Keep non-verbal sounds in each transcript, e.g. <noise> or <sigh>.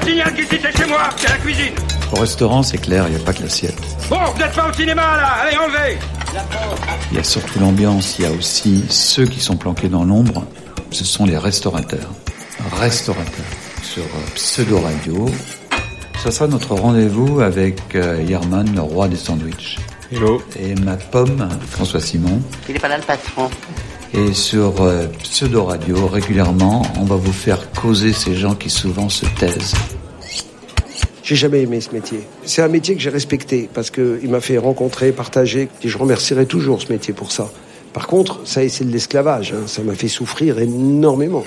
te signale qu'ici c'est chez moi, c'est la cuisine. Au restaurant, c'est clair, il n'y a pas que l'assiette. Bon, vous n'êtes pas au cinéma là, allez enlevez Il y a surtout l'ambiance, il y a aussi ceux qui sont planqués dans l'ombre, ce sont les restaurateurs. Restaurateurs sur euh, Pseudo Radio. Ça sera notre rendez-vous avec euh, Yerman, le roi des sandwichs. Hello. Et ma pomme, François Simon. Il n'est pas là le patron. Et sur euh, Pseudo Radio, régulièrement, on va vous faire causer ces gens qui souvent se taisent. J'ai jamais aimé ce métier. C'est un métier que j'ai respecté parce qu'il m'a fait rencontrer, partager, et je remercierai toujours ce métier pour ça. Par contre, ça c'est de l'esclavage, hein. ça m'a fait souffrir énormément.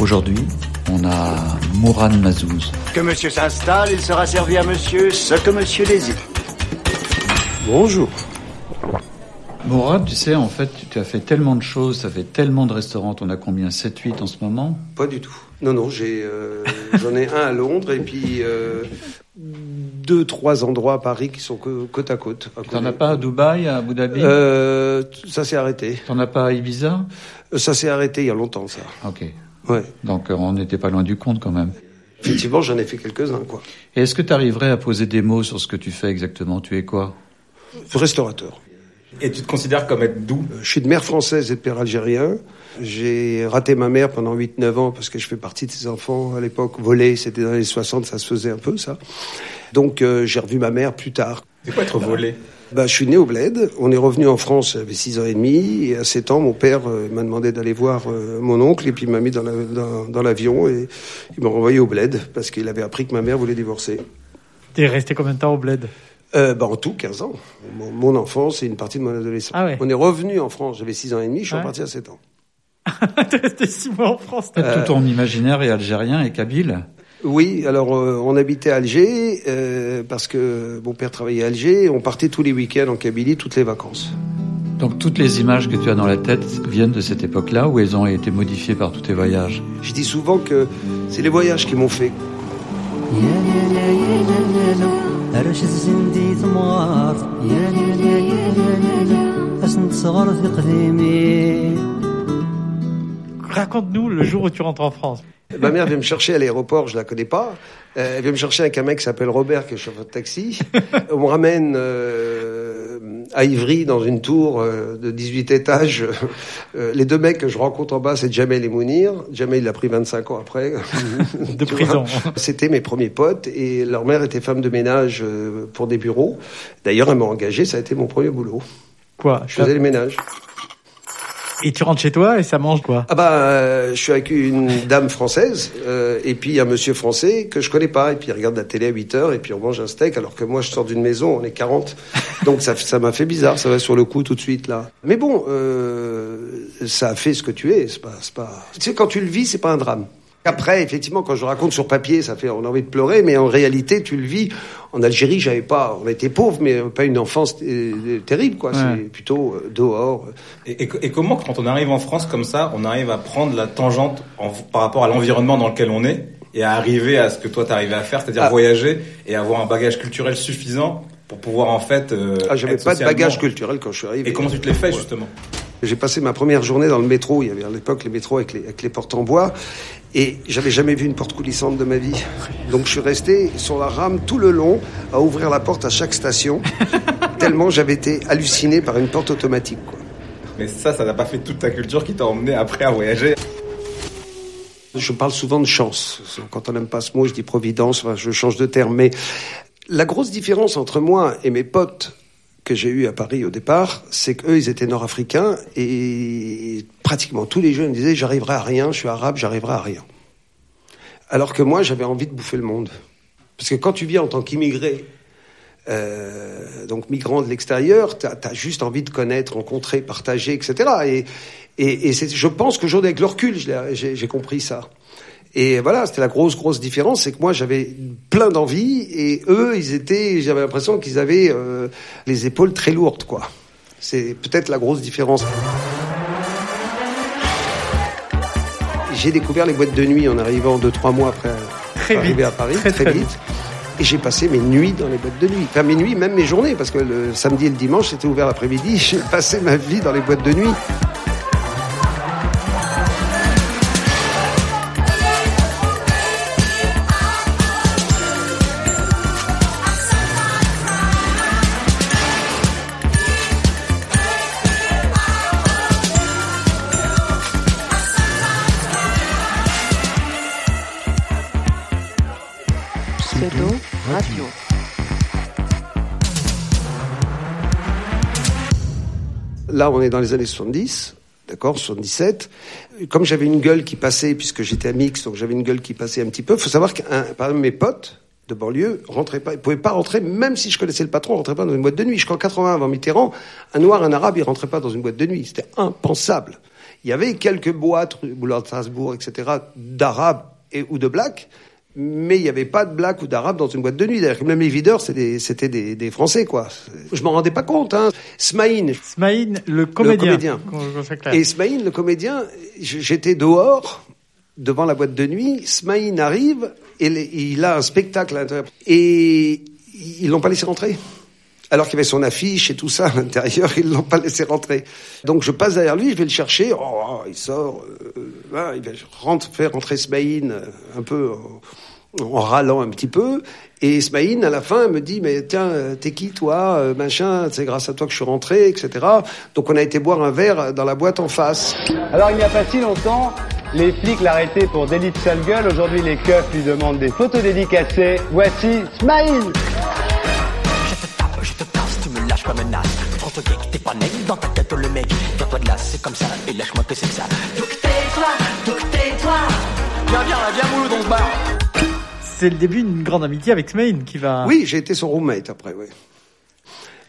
Aujourd'hui, on a Mourad Mazouz. Que monsieur s'installe, il sera servi à monsieur ce que monsieur désire. Bonjour. Mourad, tu sais, en fait, tu as fait tellement de choses, ça fait tellement de restaurants, on a combien? 7, 8 en ce moment? Pas du tout. Non, non, j'ai, euh, <laughs> j'en ai un à Londres et puis euh, deux, trois endroits à Paris qui sont côte à côte. à T'en as pas à Dubaï, à Abu Dhabi? Euh, Ça s'est arrêté. T'en as pas à Ibiza? Euh, Ça s'est arrêté il y a longtemps, ça. Ok. Ouais. Donc euh, on n'était pas loin du compte quand même. Effectivement, j'en ai fait quelques-uns, quoi. Et est-ce que tu arriverais à poser des mots sur ce que tu fais exactement? Tu es quoi? Restaurateur. Et tu te considères comme être d'où? Je suis de mère française et de père algérien. J'ai raté ma mère pendant 8-9 ans parce que je fais partie de ses enfants à l'époque. Volé, c'était dans les 60, ça se faisait un peu, ça. Donc euh, j'ai revu ma mère plus tard. C'est quoi être volé? Bah, je suis né au Bled. On est revenu en France, j'avais 6 ans et demi. Et à 7 ans, mon père euh, m'a demandé d'aller voir euh, mon oncle. Et puis il m'a mis dans la- dans- dans l'avion et il m'a renvoyé au Bled parce qu'il avait appris que ma mère voulait divorcer. T'es resté combien de temps au bled? Euh, bah, en tout, 15 ans. Mon, mon enfance et une partie de mon adolescence. Ah ouais. On est revenu en France, j'avais 6 ans et demi, je suis Ouais. reparti à 7 ans. <laughs> T'es resté six mois en France. t'as- Euh, Tout ton imaginaire est algérien et kabyle Oui, alors euh, on habitait à Alger euh, parce que mon père travaillait à Alger. et On partait tous les week-ends en Kabylie, toutes les vacances. Donc toutes les images que tu as dans la tête viennent de cette époque-là ou elles ont été modifiées par tous tes voyages? Je dis souvent que c'est les voyages qui m'ont fait. راش الزندي ثمار. يا لا يا لا يا لا لا أسنت صغر في قديمي. Raconte-nous le jour où tu rentres en France. Ma mère vient me chercher à l'aéroport, je la connais pas. Euh, elle vient me chercher avec un mec qui s'appelle Robert, qui est chauffeur de taxi. <laughs> On me ramène euh, à Ivry, dans une tour euh, de 18 étages. Euh, les deux mecs que je rencontre en bas, c'est Jamel et Mounir. Jamel, il a pris 25 ans après. <laughs> De prison. C'était mes premiers potes et leur mère était femme de ménage euh, pour des bureaux. D'ailleurs, elle m'a engagé, ça a été mon premier boulot. Quoi? Je faisais le ménage. Et tu rentres chez toi et ça mange quoi Ah bah, euh, je suis avec une dame française euh, et puis un monsieur français que je connais pas et puis il regarde la télé à 8 heures et puis on mange un steak alors que moi je sors d'une maison, on est 40. <laughs> Donc ça ça m'a fait bizarre, ça va sur le coup tout de suite là. Mais bon, euh, ça a fait ce que tu es, c'est pas c'est pas tu sais quand tu le vis, c'est pas un drame. Après, effectivement, quand je raconte sur papier, ça fait, on a envie de pleurer, mais en réalité, tu le vis. En Algérie, j'avais pas, on était pauvres, mais pas une enfance euh, terrible, quoi. Ouais. C'est plutôt euh, dehors. et, et- et comment, quand on arrive en France comme ça, on arrive à prendre la tangente en- par rapport à l'environnement dans lequel on est et à arriver à ce que toi t'arrivais à faire, c'est-à-dire Ah. voyager et avoir un bagage culturel suffisant pour pouvoir en fait. Euh, Ah, j'avais pas de bagage culturel quand je suis arrivé. Et comment tu te l'es fait Ouais. justement? J'ai passé ma première journée dans le métro. Il y avait à l'époque les métros avec les, avec les portes en bois. Et j'avais jamais vu une porte coulissante de ma vie. Donc je suis resté sur la rame tout le long à ouvrir la porte à chaque station. <laughs> tellement j'avais été halluciné par une porte automatique. Quoi. Mais ça, ça n'a pas fait toute ta culture qui t'a emmené après à voyager. Je parle souvent de chance. Quand on n'aime pas ce mot, je dis providence. Enfin, je change de terme. Mais la grosse différence entre moi et mes potes que j'ai eus à Paris au départ, c'est qu'eux, ils étaient nord-africains et pratiquement tous les jeunes disaient j'arriverai à rien, je suis arabe, j'arriverai à rien. Alors que moi, j'avais envie de bouffer le monde. Parce que quand tu viens en tant qu'immigré, euh, donc migrant de l'extérieur, tu as, juste envie de connaître, rencontrer, partager, etc. Et, et, je pense qu'aujourd'hui, avec le recul, j'ai compris ça. Et voilà, c'était la grosse, grosse différence, c'est que moi, j'avais plein d'envie, et eux, ils étaient, j'avais l'impression qu'ils avaient euh, les épaules très lourdes, quoi. C'est peut-être la grosse différence. J'ai découvert les boîtes de nuit en arrivant deux, trois mois après Très arriver vite. à Paris, Très, très, très vite. Et j'ai passé mes nuits dans les boîtes de nuit. Enfin, mes nuits, même mes journées, parce que le samedi et le dimanche, c'était ouvert l'après-midi. <laughs> J'ai passé ma vie dans les boîtes de nuit. On est dans les années 70, d'accord, 77. Comme j'avais une gueule qui passait, puisque j'étais à mix, donc j'avais une gueule qui passait un petit peu. Il faut savoir que, par exemple, mes potes de banlieue rentraient pas, ils pouvaient pas rentrer, même si je connaissais le patron, rentraient pas dans une boîte de nuit. Crois 80 avant Mitterrand, un noir, un arabe, ils rentraient pas dans une boîte de nuit. C'était impensable. Il y avait quelques boîtes, boulevard de Strasbourg, etc., d'arabes ou de blacks, mais il n'y avait pas de black ou d'arabe dans une boîte de nuit. D'ailleurs, même les videurs, c'était des, des, Français, quoi. Je m'en rendais pas compte. Hein. Smaïn. Smaïn, le comédien. Le comédien. Et Smaïn, le comédien, j'étais dehors, devant la boîte de nuit. Smaïn arrive, et il a un spectacle à l'intérieur. Et ils l'ont pas laissé rentrer. Alors qu'il y avait son affiche et tout ça à l'intérieur, <laughs> ils l'ont pas laissé rentrer. Donc je passe derrière lui, je vais le chercher. Oh, il sort, euh, il va rentre, faire rentrer Smaïn euh, un peu en râlant un petit peu. Et Ismaïn, à la fin, me dit, mais tiens, t'es qui toi, euh, machin, c'est grâce à toi que je suis rentré, etc. Donc on a été boire un verre dans la boîte en face. Alors il n'y a pas si longtemps, les flics l'arrêtaient pour délit de sale gueule. Aujourd'hui, les keufs lui demandent des photos dédicacées. Voici Smaïn comme un as. Trop que t'es pas nec dans ta tête, le mec. Viens-toi de là, c'est comme ça, et lâche-moi que c'est ça. Donc tais-toi, donc tais-toi. Viens, viens, viens, moulou, donc bar c'est le début d'une grande amitié avec Smain qui va. Oui, j'ai été son roommate après, oui.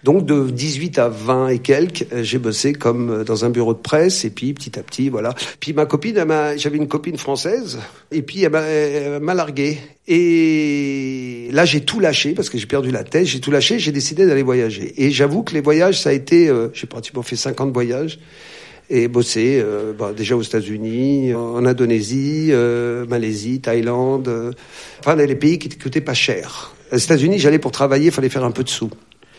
Donc de 18 à 20 et quelques, euh, j'ai bossé comme euh, dans un bureau de presse et puis petit à petit, voilà. Puis ma copine, j'avais une copine française et puis elle m'a largué. Et là j'ai tout lâché parce que j'ai perdu la tête, j'ai tout lâché, j'ai décidé d'aller voyager. Et j'avoue que les voyages, ça a été, euh, j'ai pratiquement fait 50 voyages et bossé euh, bah, déjà aux États-Unis, en Indonésie, euh, Malaisie, Thaïlande, euh, enfin les pays qui coûtaient pas cher. Aux États-Unis, j'allais pour travailler, il fallait faire un peu de sous.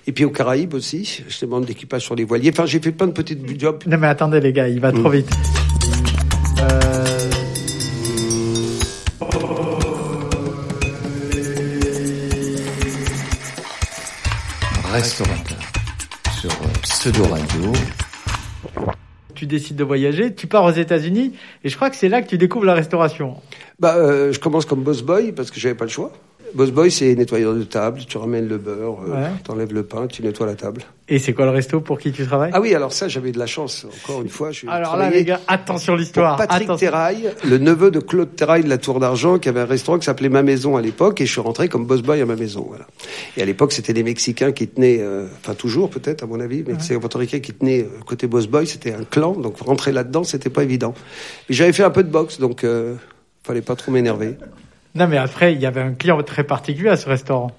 Et puis aux Caraïbes aussi, je demande d'équipage sur les voiliers. Enfin, j'ai fait plein de petites jobs. Non mais attendez les gars, il va trop mm. vite. Euh... Restaurateur sur Pseudo Radio tu décides de voyager, tu pars aux États-Unis, et je crois que c'est là que tu découvres la restauration. Bah, euh, je commence comme boss boy parce que j'avais pas le choix. Boss boy, c'est nettoyeur de table. Tu ramènes le beurre, euh, tu enlèves le pain, tu nettoies la table. Et c'est quoi le resto pour qui tu travailles? Ah oui, alors ça, j'avais de la chance. Encore une fois, je suis Alors là, les gars, attention l'histoire. Patrick Terrail, le neveu de Claude Terrail de la Tour d'Argent, qui avait un restaurant qui s'appelait Ma Maison à l'époque, et je suis rentré comme boss boy à Ma Maison. Voilà. Et à l'époque, c'était des Mexicains qui tenaient, euh, enfin toujours peut-être à mon avis, mais c'est portoricains qui tenaient euh, côté boss boy. C'était un clan, donc rentrer là-dedans, c'était pas évident. Mais j'avais fait un peu de boxe, donc euh, fallait pas trop m'énerver. Non, mais après, il y avait un client très particulier à ce restaurant.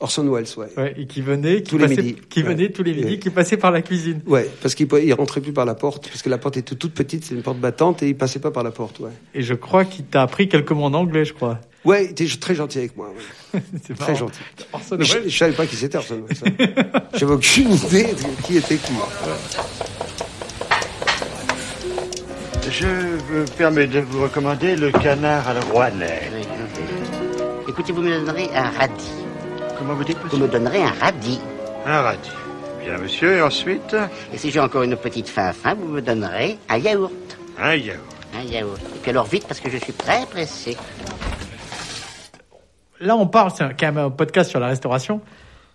Orson Welles, ouais. ouais et qui venait, qui tous passait, les midis. qui venait tous les midis, qui passait par la cuisine. Ouais, parce qu'il il rentrait plus par la porte, parce que la porte était toute petite, c'est une porte battante, et il passait pas par la porte, ouais. Et je crois qu'il t'a appris quelques mots en anglais, je crois. Ouais, il était très gentil avec moi. Ouais. <laughs> c'est très gentil. Orson Mais je, je, savais pas qui c'était Orson Welles. J'avais aucune idée de qui était qui. Je me permets de vous recommander le canard à la rouennaise. Écoutez, vous me donnerez un radis. Comment vous dites, Vous me donnerez un radis. Un radis. Bien, monsieur, et ensuite Et si j'ai encore une petite faim faim, vous me donnerez un yaourt. Un yaourt. Un yaourt. Et puis alors vite, parce que je suis très pressé. Là, on parle, c'est quand même un podcast sur la restauration.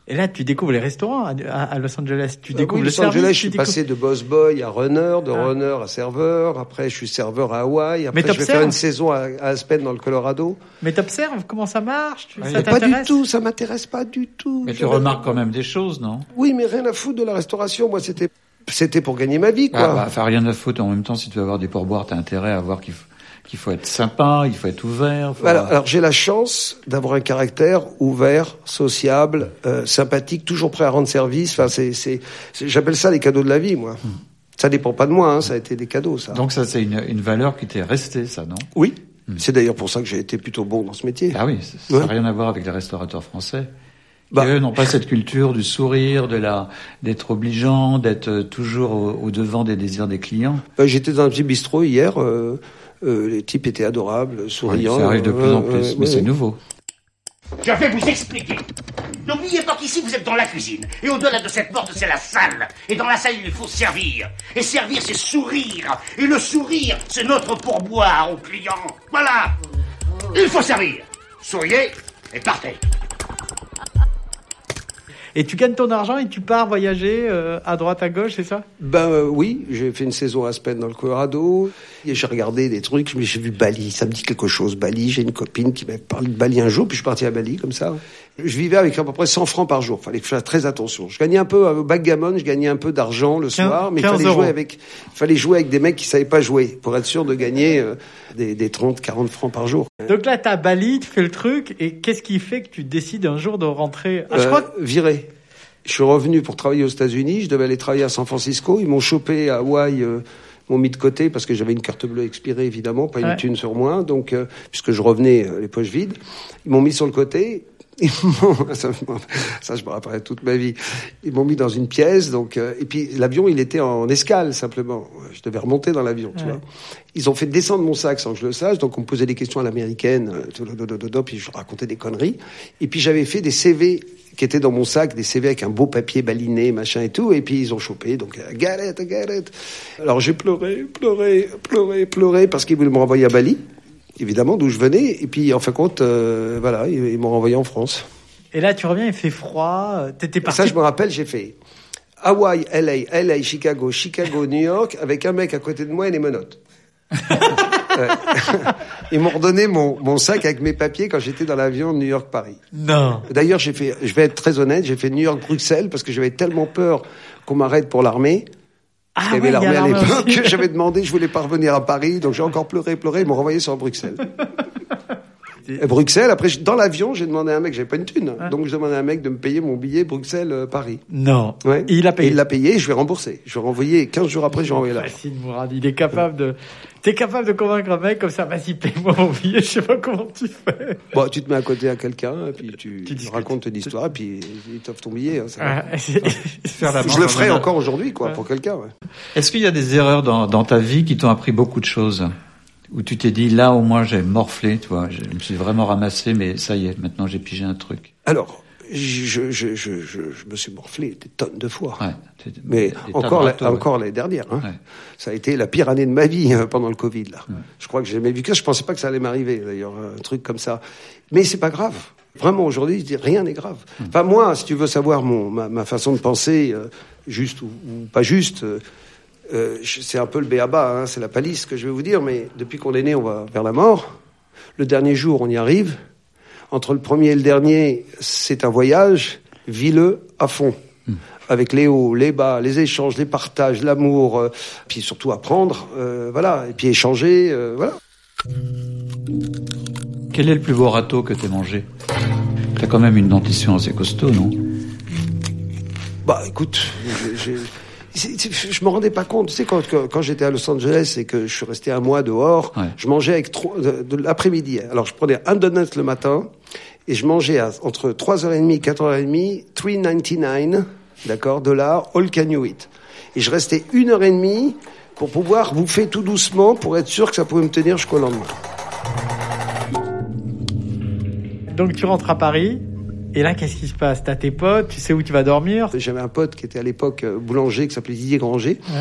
Et là, tu découvres les restaurants à, Los Angeles. Tu découvres oui, le Los Angeles, service, je suis découvres... passé de boss boy à runner, de Ah. runner à serveur. Après, je suis serveur à Hawaï. Après, Mais je vais faire une saison à, Aspen dans le Colorado. Mais t'observes comment ça marche tu, ça Mais pas du tout, ça m'intéresse pas du tout. Mais tu remarques quand même des choses, non? Oui, mais rien à foutre de la restauration. Moi, c'était, c'était pour gagner ma vie, quoi. ah, bah, Enfin, rien à foutre. En même temps, si tu veux avoir des pourboires, t'as intérêt à voir qu'il faut, qu'il faut être sympa, il faut être ouvert. faut-. Alors, j'ai la chance d'avoir un caractère ouvert, sociable, euh, sympathique, toujours prêt à rendre service. Enfin, c'est, j'appelle ça les cadeaux de la vie, moi. Ça dépend pas de moi, hein, ça a été des cadeaux, ça. Hmm. Donc ça, c'est une, une valeur qui t'est restée, ça, non? Oui. C'est d'ailleurs pour ça que j'ai été plutôt bon dans ce métier. Ah oui, ça n'a Ouais. rien à voir avec les restaurateurs français. Bah. Qui, eux, n'ont pas cette culture du sourire, de la, d'être obligeant, d'être euh, toujours au, au devant des désirs des clients. Euh, J'étais dans un petit bistrot hier. euh, les types étaient adorables, souriants. ça arrive de plus en Euh, plus, euh, mais c'est nouveau. Je vais vous expliquer. N'oubliez pas qu'ici vous êtes dans la cuisine. Et au-delà de cette porte, c'est la salle. Et dans la salle, il faut servir. Et servir, c'est sourire. Et le sourire, c'est notre pourboire aux clients. Voilà. Il faut servir. Souriez. et partez. Et tu gagnes ton argent et tu pars voyager euh, à droite, à gauche, c'est ça? Ben euh, oui, j'ai fait une saison à Aspen dans le Colorado. Et j'ai regardé des trucs, mais j'ai vu Bali. Ça me dit quelque chose, Bali. J'ai une copine qui m'a parlé de Bali un jour, puis je suis parti à Bali comme ça. Je vivais avec à peu près 100 francs par jour. Fallait que je fasse très attention. Je gagnais un peu au backgammon, je gagnais un peu d'argent le soir, mais il 15 fallait euros. jouer avec, fallait jouer avec des mecs qui savaient pas jouer pour être sûr de gagner euh, des, des 30, 40 francs par jour. Donc là, t'as Bali, tu fais le truc, et qu'est-ce qui fait que tu décides un jour de rentrer ah, je Euh, crois que- viré. Je suis revenu pour travailler aux États-Unis. Je devais aller travailler à San Francisco. Ils m'ont chopé à Hawaï. euh, m'ont mis de côté parce que j'avais une carte bleue expirée évidemment, pas une Ouais. thune sur moi. Donc euh, puisque je revenais euh, les poches vides, ils m'ont mis sur le côté. Ils <laughs> ça, je me rappellerai toute ma vie. Ils m'ont mis dans une pièce, donc euh, et puis l'avion, il était en escale simplement. Je devais remonter dans l'avion, tu vois. Ils ont fait descendre mon sac sans que je le sache, donc on me posait des questions à l'américaine, euh, puis je racontais des conneries. Et puis j'avais fait des CV qui étaient dans mon sac, des CV avec un beau papier baliné, machin et tout, et puis ils ont chopé, donc euh, galette, galette. Alors j'ai pleuré, pleuré, pleuré, pleuré, parce qu'ils voulaient me renvoyer à Bali, évidemment, d'où je venais, et puis en fin de compte, euh, voilà, ils, ils m'ont renvoyé en France. Et là, tu reviens, il fait froid, euh, t'étais parti. ça, je me rappelle, j'ai fait Hawaï, LA, LA, Chicago, Chicago, New York, avec un mec à côté de moi et les menottes. <laughs> Ouais. Ils m'ont redonné mon, mon sac avec mes papiers quand j'étais dans l'avion New York-Paris. Non. D'ailleurs, j'ai fait, je vais être très honnête, j'ai fait New York-Bruxelles parce que j'avais tellement peur qu'on m'arrête pour l'armée. Ah Il y avait ouais, il y a l'armée à l'époque <laughs> j'avais demandé, je voulais pas revenir à Paris, donc j'ai encore pleuré, pleuré, ils m'ont renvoyé sur Bruxelles. Et Bruxelles, après, dans l'avion, j'ai demandé à un mec, j'avais pas une thune, donc je demandais à un mec de me payer mon billet Bruxelles-Paris. Non. Ouais. Il a payé. Et il l'a payé, je vais rembourser. Je vais renvoyer 15 jours après, je vais renvoyer là. Mourad. Il est capable de. T'es capable de convaincre un mec comme ça. Vas-y, paye-moi mon billet. Je sais pas comment tu fais. Bon, tu te mets à côté à quelqu'un, et puis tu, tu racontes une histoire, et puis il t'offre ton billet. hein, ça. Ah, c'est- <laughs> Faire la je le ferai en encore aujourd'hui, quoi, pour quelqu'un. Ouais. Est-ce qu'il y a des erreurs dans, dans ta vie qui t'ont appris beaucoup de choses? Où tu t'es dit, là au moins j'ai morflé, tu vois, je me suis vraiment ramassé, mais ça y est, maintenant j'ai pigé un truc. Alors, je, je, je, je, je me suis morflé des tonnes de fois. Ouais, Mais des encore, la- encore l'année dernière. Hein. Ouais. Ça a été la pire année de ma vie euh, pendant le Covid. Là. Je crois que j'ai jamais vu que. Je pensais pas que ça allait m'arriver, d'ailleurs, un truc comme ça. Mais c'est pas grave. Vraiment, aujourd'hui, rien n'est grave. Enfin, moi, si tu veux savoir mon, ma, ma façon de penser, euh, juste ou, ou pas juste, euh, euh, c'est un peu le béaba, hein, c'est la palisse que je vais vous dire, mais depuis qu'on est né, on va vers la mort. Le dernier jour, on y arrive. Entre le premier et le dernier, c'est un voyage. Vis-le à fond. Avec les hauts, les bas, les échanges, les partages, l'amour, euh, puis surtout apprendre, euh, voilà, et puis échanger, euh, voilà. Quel est le plus beau râteau que t'aies mangé? T'as quand même une dentition assez costaud, non? Bah, écoute, j'ai- je me rendais pas compte. Tu sais, quand, quand, quand j'étais à Los Angeles et que je suis resté un mois dehors, je mangeais avec trois, de, de l'après-midi. Alors, je prenais un donut le matin et je mangeais à, entre 3h30 et 4h30, 3,99, d'accord, dollars, all can you eat. Et je restais une heure et demie pour pouvoir bouffer tout doucement pour être sûr que ça pouvait me tenir jusqu'au lendemain. Donc tu rentres à Paris. Et là, qu'est-ce qui se passe? T'as tes potes, tu sais où tu vas dormir? J'avais un pote qui était à l'époque euh, boulanger, qui s'appelait Didier Granger, Ouais.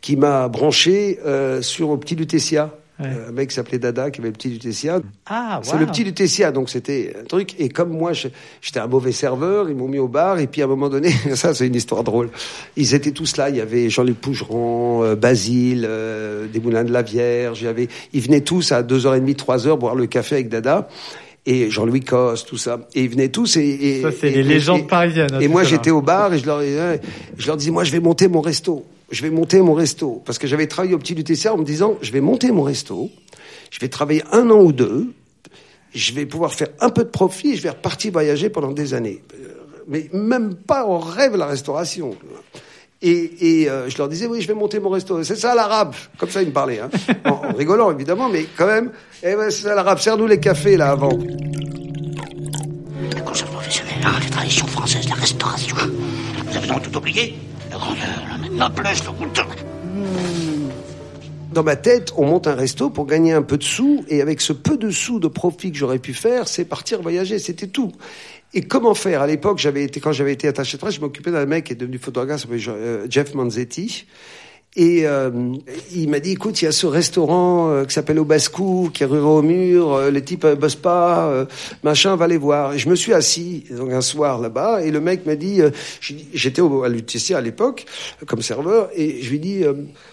qui m'a branché euh, sur le petit Lutetia. Ouais. Euh, un mec qui s'appelait Dada, qui avait le petit Lutetia. Ah, C'est wow. le petit Lutetia, donc c'était un truc. Et comme moi, j'étais un mauvais serveur, ils m'ont mis au bar. Et puis à un moment donné, <laughs> ça c'est une histoire drôle. Ils étaient tous là. Il y avait Jean-Luc Pougeron, euh, Basile, euh, des Moulins de la Vierge. Il y avait, ils venaient tous à 2h30, 3h boire le café avec Dada. Et Jean-Louis Coste, tout ça. Et ils venaient tous et... et Ça, c'est les légendes et- parisiennes, hein, Et moi, j'étais au bar et je leur, et je leur disais, moi, je vais monter mon resto. Je vais monter mon resto. Parce que j'avais travaillé au petit Lutetia en me disant, je vais monter mon resto. Je vais travailler un an ou deux. Je vais pouvoir faire un peu de profit je vais repartir voyager pendant des années. Euh, Mais même pas en rêve la restauration. Et, euh, je leur disais, oui, je vais monter mon resto. C'est ça l'arabe. Comme ça, ils me parlaient. Hein. En, rigolant, évidemment, mais quand même. Eh ben, c'est ça l'arabe. Serre-nous les cafés, là, avant. La professionnelle, les traditions françaises, la restauration. Vous avez donc tout oublié Dans ma tête, on monte un resto pour gagner un peu de sous, et avec ce peu de sous de profit que j'aurais pu faire, c'est partir voyager, c'était tout. Et comment faire? À l'époque, j'avais été quand j'avais été attaché de presse, je m'occupais d'un mec qui est devenu photographe, euh, Jeff Manzetti. Et euh, il m'a dit, écoute, il y a ce restaurant euh, qui s'appelle Obascou, qui est rue au mur, euh, les types euh, bossent pas, euh, machin, va les voir. Et je me suis assis donc un soir là-bas, et le mec m'a dit, euh, j'étais au- à l'UTC à l'époque, comme serveur, et je lui dis,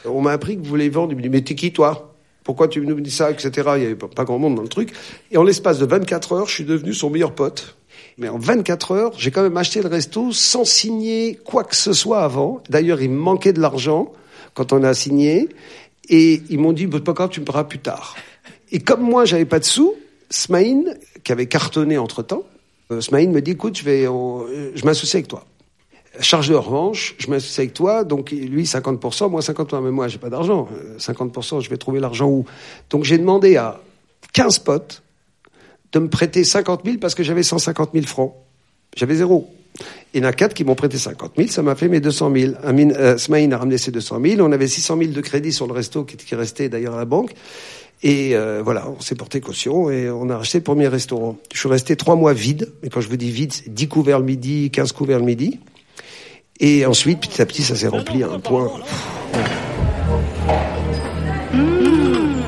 on m'a appris que vous voulez vendre. Il me dit, mais t'es qui toi? Pourquoi tu nous dis ça, etc. Il y avait pas, pas grand monde dans le truc. Et en l'espace de 24 heures, je suis devenu son meilleur pote. Mais en 24 heures, j'ai quand même acheté le resto sans signer quoi que ce soit avant. D'ailleurs, il me manquait de l'argent quand on a signé. Et ils m'ont dit, grave, tu me paieras plus tard. Et comme moi, j'avais pas de sous, Smaïn, qui avait cartonné entre-temps, euh, Smaïn me dit, écoute, je vais, on- euh, je m'associe avec toi. Charge de revanche, je m'associe avec toi, donc lui 50%, moi 50%, mais moi j'ai pas d'argent. Euh, 50%, je vais trouver l'argent où? Donc j'ai demandé à 15 potes de me prêter 50 000 parce que j'avais 150 000 francs. J'avais zéro. Il y en a quatre qui m'ont prêté 50 000, ça m'a fait mes 200 000. Amin, euh, a ramené ses 200 000, on avait 600 000 de crédit sur le resto qui, restait d'ailleurs à la banque. Et euh, voilà, on s'est porté caution et on a acheté le premier restaurant. Je suis resté trois mois vide, mais quand je vous dis vide, c'est 10 couverts le midi, 15 couverts le midi. Et ensuite, petit à petit, ça s'est rempli à un point. Mmh,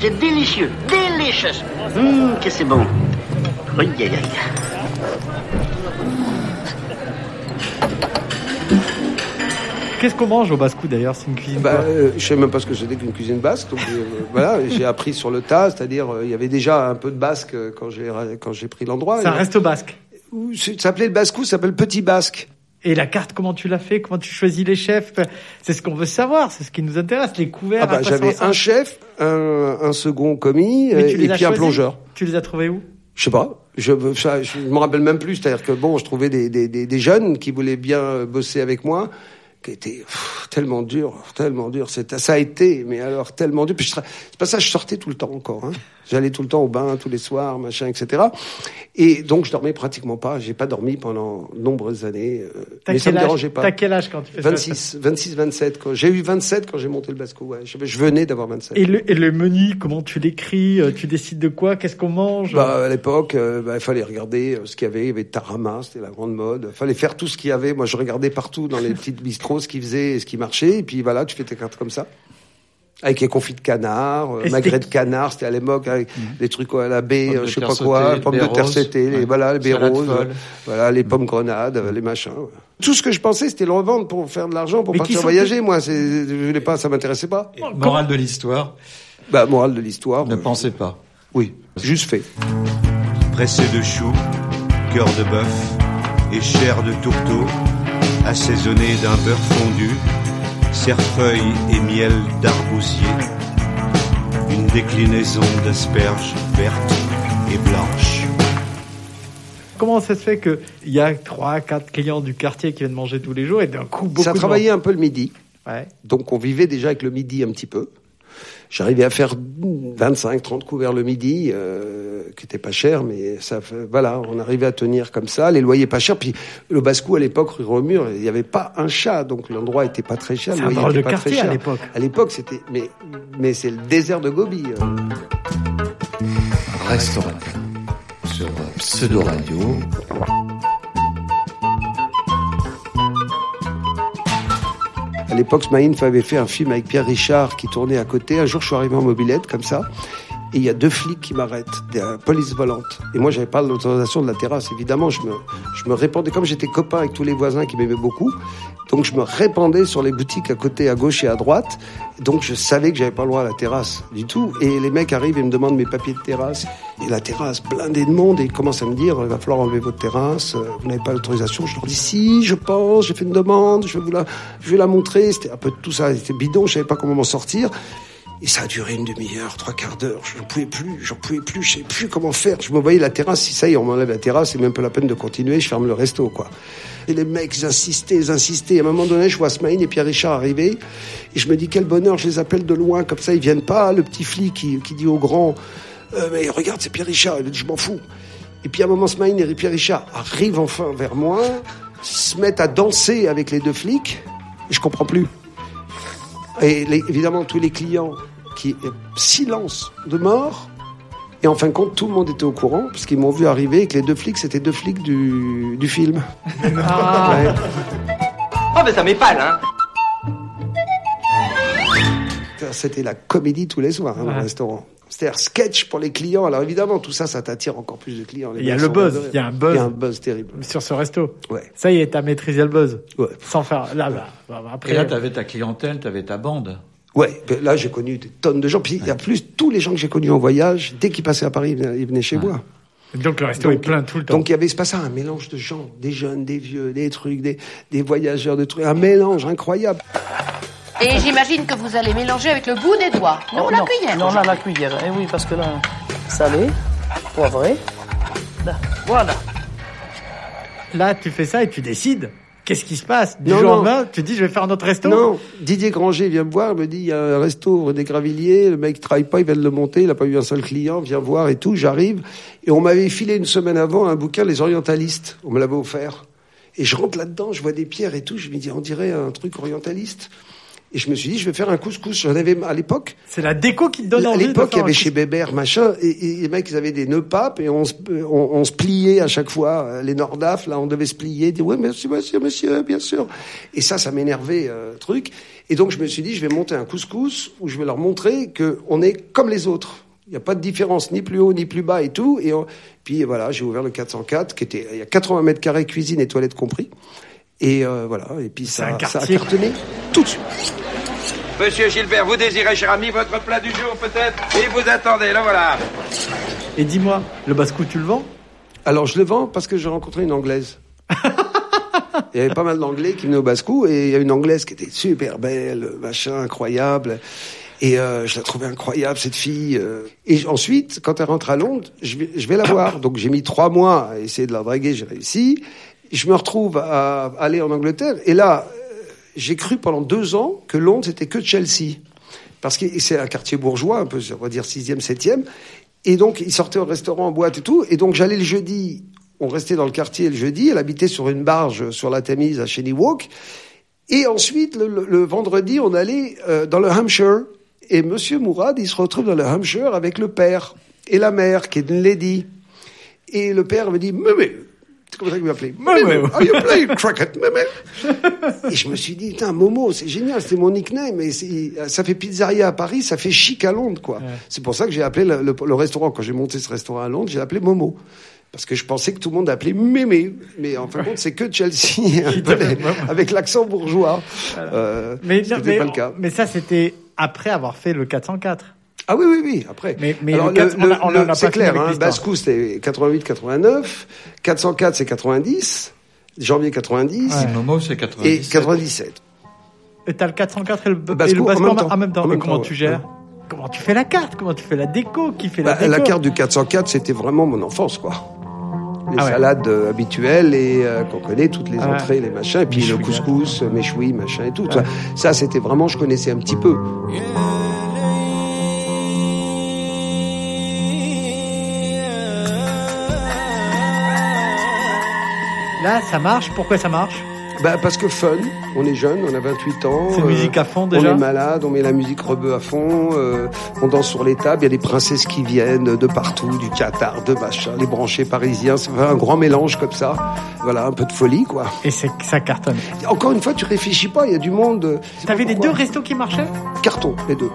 c'est délicieux, délicieux. Mmh, que c'est bon. Qu'est-ce qu'on mange au basse-cou d'ailleurs C'est une cuisine Bah, euh, je sais même pas ce que c'était qu'une cuisine basque. Donc euh, <laughs> voilà, j'ai appris sur le tas, c'est-à-dire euh, il y avait déjà un peu de basque euh, quand j'ai quand j'ai pris l'endroit. Un Et- resto basque. Ça s'appelait le basque, ça s'appelle Petit Basque. Et la carte, comment tu l'as fait? Comment tu choisis les chefs? C'est ce qu'on veut savoir, c'est ce qui nous intéresse, les couverts. Ah bah, ça j'avais un chef, un, un second commis et puis un plongeur. Tu les as trouvés où? Je sais pas. Je, ça, je me rappelle même plus. C'est-à-dire que bon, je trouvais des, des, des, des jeunes qui voulaient bien bosser avec moi, qui étaient pff, tellement durs, tellement. C'est, ça a été, mais alors tellement dur. Puis c'est pas ça. Je sortais tout le temps encore. Hein. J'allais tout le temps au bain, tous les soirs, machin, etc. Et donc je dormais pratiquement pas. J'ai pas dormi pendant de nombreuses années. euh, T'as mais ça me âge dérangeait pas. T'as quel âge quand tu fais ça 26, 26, 27. Quand, j'ai eu 27 quand j'ai monté le basco. Ouais. Je, je venais d'avoir 27. Et le, et le menu, comment tu l'écris Euh, Tu décides de quoi Qu'est-ce qu'on mange Bah, à l'époque, euh, bah, il fallait regarder euh, ce qu'il y avait. Il y avait Tarama, c'était la grande mode. Il fallait faire tout ce qu'il y avait. Moi, je regardais partout dans les <laughs> petites bistrots ce qui faisait et ce qui marchait. Et puis voilà, tu fais tes cartes comme ça. Avec les confits de canard, euh, Et magret de canard, c'était à l'époque avec des trucs à la baie, euh, je sais pas quoi, pommes de terre sautées, les, Ouais. voilà, les baies roses, voilà, les pommes grenades, euh, les machins. ouais. Tout ce que je pensais, c'était le revendre pour faire de l'argent, pour Mais partir voyager. Moi, c'est, je voulais pas, ça m'intéressait pas. Morale de l'histoire, Bah, morale de l'histoire. ne euh, pensez pas. Oui, juste fait. pressé de choux, cœur de bœuf et chair de tourteau, assaisonné d'un beurre fondu, cerfeuil et miel d'arbousier, une déclinaison d'asperges vertes et blanches. Comment ça se fait qu'il y a trois, quatre clients du quartier qui viennent manger tous les jours et d'un coup beaucoup Ça travaillait un peu le midi. Ouais. Donc on vivait déjà avec le midi un petit peu. J'arrivais à faire 25, 30 couverts le midi, euh, qui était pas cher, mais ça, voilà, on arrivait à tenir comme ça. Les loyers pas chers. Puis le Bascou à l'époque, rue Remur, il n'y avait pas un chat, donc l'endroit était pas très cher. C'est un était de pas quartier très à l'époque. À l'époque, c'était, mais, mais c'est le désert de Gobi. euh. Restaurateur sur Pseudo Radio. L'époque, Smaïn avait fait un film avec Pierre Richard qui tournait à côté. Un jour, je suis arrivé en mobilette comme ça. Et il y a deux flics qui m'arrêtent, des polices volantes. Et moi, j'avais pas l'autorisation de la terrasse. Évidemment, je me, je me répandais, comme j'étais copain avec tous les voisins qui m'aimaient beaucoup. Donc, je me répandais sur les boutiques à côté, à gauche et à droite. Donc, je savais que j'avais pas le droit à la terrasse du tout. Et les mecs arrivent et me demandent mes papiers de terrasse. Et la terrasse, blindée de monde. Et ils commencent à me dire, il va falloir enlever votre terrasse. euh, Vous n'avez pas l'autorisation. Je leur dis, si, je pense, j'ai fait une demande. Je vais vous la, je vais la montrer. C'était un peu tout ça. C'était bidon. Je savais pas comment m'en sortir. Et ça a duré une demi-heure, trois quarts d'heure. Je n'en pouvais plus, j'en pouvais plus, je savais plus comment faire. Je me voyais la terrasse, si ça y est, on m'enlève la terrasse, c'est même pas la peine de continuer, je ferme le resto, quoi. Et les mecs, ils insistaient, ils insistaient. À un moment donné, je vois Smaïn et Pierre Richard arriver. Et je me dis, quel bonheur, je les appelle de loin, comme ça, ils viennent pas. Le petit flic qui, qui dit au grand, euh, mais regarde, c'est Pierre Richard. Je m'en fous. Et puis à un moment, Smaïn et Pierre Richard arrivent enfin vers moi, se mettent à danser avec les deux flics. Et je comprends plus. Et les- évidemment, tous les clients qui silence de mort. Et en fin de compte, tout le monde était au courant parce qu'ils m'ont vu arriver et que les deux flics, c'était deux flics du, du film. Ah. <laughs> Ouais. Oh, mais ça m'épale, hein C'était la comédie tous les soirs, hein, dans Ouais. le restaurant. C'est-à-dire sketch pour les clients. Alors évidemment, tout ça, ça t'attire encore plus de clients. Les Il y a le buzz, adorés. il y a un buzz. Il y a un buzz terrible. Sur ce resto. Ouais. Ça y est, t'as maîtrisé le buzz. Ouais. Sans faire. Là, là. bah, bah, Après. Et là, tu avais ta clientèle, tu avais ta bande. Ouais, ben là j'ai connu des tonnes de gens. Puis il y a plus tous les gens que j'ai connus en voyage, dès qu'ils passaient à Paris, ils venaient, ils venaient chez moi. Donc le resto est plein tout le temps. Donc il y avait c'est pas ça, un mélange de gens, des jeunes, des vieux, des trucs, des, des voyageurs, des trucs, un mélange incroyable. Et j'imagine que vous allez mélanger avec le bout des doigts. Non, Oh, la cuillère. Non, là, la cuillère. Eh oui, parce que là, salé, poivré. Là, voilà. Là, tu fais ça et tu décides. Qu'est-ce qui se passe Du Non, jour au non. lendemain, tu dis je vais faire notre resto. Non, Didier Granger vient me voir, me dit il y a un resto des Gravilliers, le mec travaille pas, il vient de le monter, il a pas eu un seul client, viens voir et tout, j'arrive. Et on m'avait filé une semaine avant un bouquin Les Orientalistes, on me l'avait offert. Et je rentre là-dedans, je vois des pierres et tout, je me dis on dirait un truc orientaliste. Et je me suis dit, je vais faire un couscous. J'en avais à l'époque. C'est la déco qui te donne À envie. de l'époque, il y avait chez Bébert, machin, et, et les mecs, ils avaient des nœuds papes, et on se, on, on se pliait à chaque fois. Euh, Les Nordaf, là, on devait se plier, dire, ouais, merci, monsieur, monsieur, bien sûr. Et ça, ça m'énervait, euh, truc. Et donc, je me suis dit, je vais monter un couscous où je vais leur montrer que on est comme les autres. Il n'y a pas de différence, ni plus haut, ni plus bas et tout. Et on- puis voilà, j'ai ouvert le 404, qui était, il y a 80 mètres carrés, cuisine et toilettes compris. Et euh, voilà, et puis ça, ça a cartonné tout de suite. Monsieur Gilbert, vous désirez, cher ami, votre plat du jour, peut-être Et vous attendez, là voilà. Et dis-moi, le basse-cou, tu le vends Alors je le vends parce que j'ai rencontré une anglaise. <laughs> il y avait pas mal d'anglais qui venaient au basse-cou et il y a une anglaise qui était super belle, machin incroyable. Et euh, je la trouvais incroyable cette fille. euh. Et ensuite, quand elle rentre à Londres, je vais, je vais la voir. Donc j'ai mis trois mois à essayer de la draguer, j'ai réussi. Je me retrouve à aller en Angleterre et là, j'ai cru pendant deux ans que Londres c'était que Chelsea parce que c'est un quartier bourgeois, un peu, on va dire sixième, septième. Et donc, il sortait au restaurant, en boîte et tout. Et donc, j'allais le jeudi. On restait dans le quartier le jeudi. Elle habitait sur une barge sur la Tamise à Shenny Walk. Et ensuite, le, le- le vendredi, on allait euh, dans le Hampshire. Et Monsieur Mourad, il se retrouve dans le Hampshire avec le père et la mère, qui est une lady. Et le père me dit, Mémé, c'est comme ça qu'il m'appelait. Mémé, are you playing cricket, <laughs> Mémé Et je me suis dit, putain, Momo, c'est génial, c'était mon nickname. C'est- ça fait pizzeria à Paris, ça fait chic à Londres, quoi. C'est pour ça que j'ai appelé le, le- le restaurant, quand j'ai monté ce restaurant à Londres, j'ai appelé Momo. Parce que je pensais que tout le monde appelait Mémé. Mais en fin de compte, c'est que Chelsea, <laughs> les- avec l'accent bourgeois. Euh, Mais, ce non, qui n'était mais, pas le cas. mais ça, c'était après avoir fait le 404. Ah oui, oui, oui, après. Mais, mais Alors, le 4, le- on a- on en le- a pas c'est clair, hein. Bascou, c'était 88, 89. 404, c'est 90. Janvier 90. Ouais. Momo, c'est Et 97. 97. Et t'as le 404 et le, Bascou, et le en même en, temps. en même temps. En Et même comment temps, tu ouais. gères? Comment tu fais la carte? Comment tu fais la déco? Qui fait la Bah, déco? la carte du 404, c'était vraiment mon enfance, quoi. Les Ah ouais. salades euh, habituelles et euh, qu'on connaît, toutes les Ah ouais. entrées, les machins, et puis le couscous, euh, méchoui, machin et tout. Ça, ça, c'était vraiment, je connaissais un petit peu. Là, ça marche. Pourquoi ça marche Bah, parce que fun, on est jeune, on a 28 ans. C'est musique à fond, déjà On est malade, on met la musique rebeu à fond, euh, on danse sur les tables, il y a des princesses qui viennent de partout, du Qatar, de machin, les branchés parisiens, c'est un grand mélange comme ça. Voilà, un peu de folie, quoi. Et c'est ça cartonne. Encore une fois, tu réfléchis pas, il y a du monde. euh, T'avais les deux restos qui marchaient? Carton, les deux.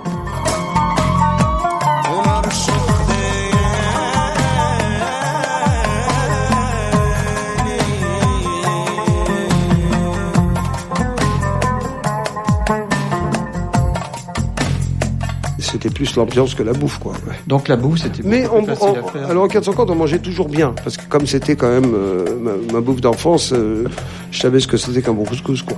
C'était plus l'ambiance que la bouffe, quoi. ouais. Donc la bouffe, c'était Mais on, plus on- à faire. alors en 450, on mangeait toujours bien, parce que comme c'était quand même euh, ma, ma bouffe d'enfance, euh, je savais ce que c'était qu'un bon couscous, quoi.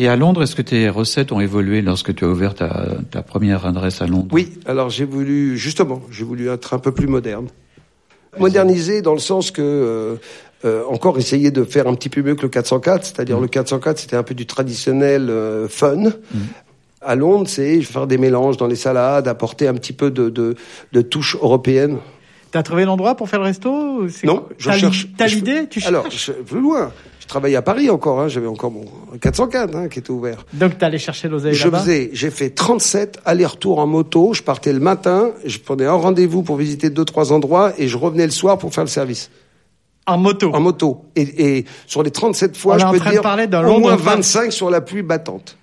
Et à Londres, est-ce que tes recettes ont évolué lorsque tu as ouvert ta, ta première adresse à Londres? Oui, alors j'ai voulu, justement, j'ai voulu être un peu plus moderne. Modernisé dans le sens que, euh, euh, encore essayer de faire un petit peu mieux que le 404, c'est-à-dire le 404 c'était un peu du traditionnel euh, fun. À Londres, c'est faire des mélanges dans les salades, apporter un petit peu de, de, de touche européenne. T'as trouvé l'endroit pour faire le resto Non, je cherche. T'as je- l'idée Tu cherches Alors, je, plus loin. Je travaillais à Paris encore, hein, j'avais encore mon 404 hein, qui était ouvert. Donc t'es allé chercher l'oseille Je faisais, j'ai fait 37 allers-retours en moto. Je partais le matin, je prenais un rendez-vous pour visiter deux trois endroits et je revenais le soir pour faire le service. En moto. En moto. Et, et sur les 37 fois, On je en peux de dire parler d'un au long moins de phase. 25 sur la pluie battante.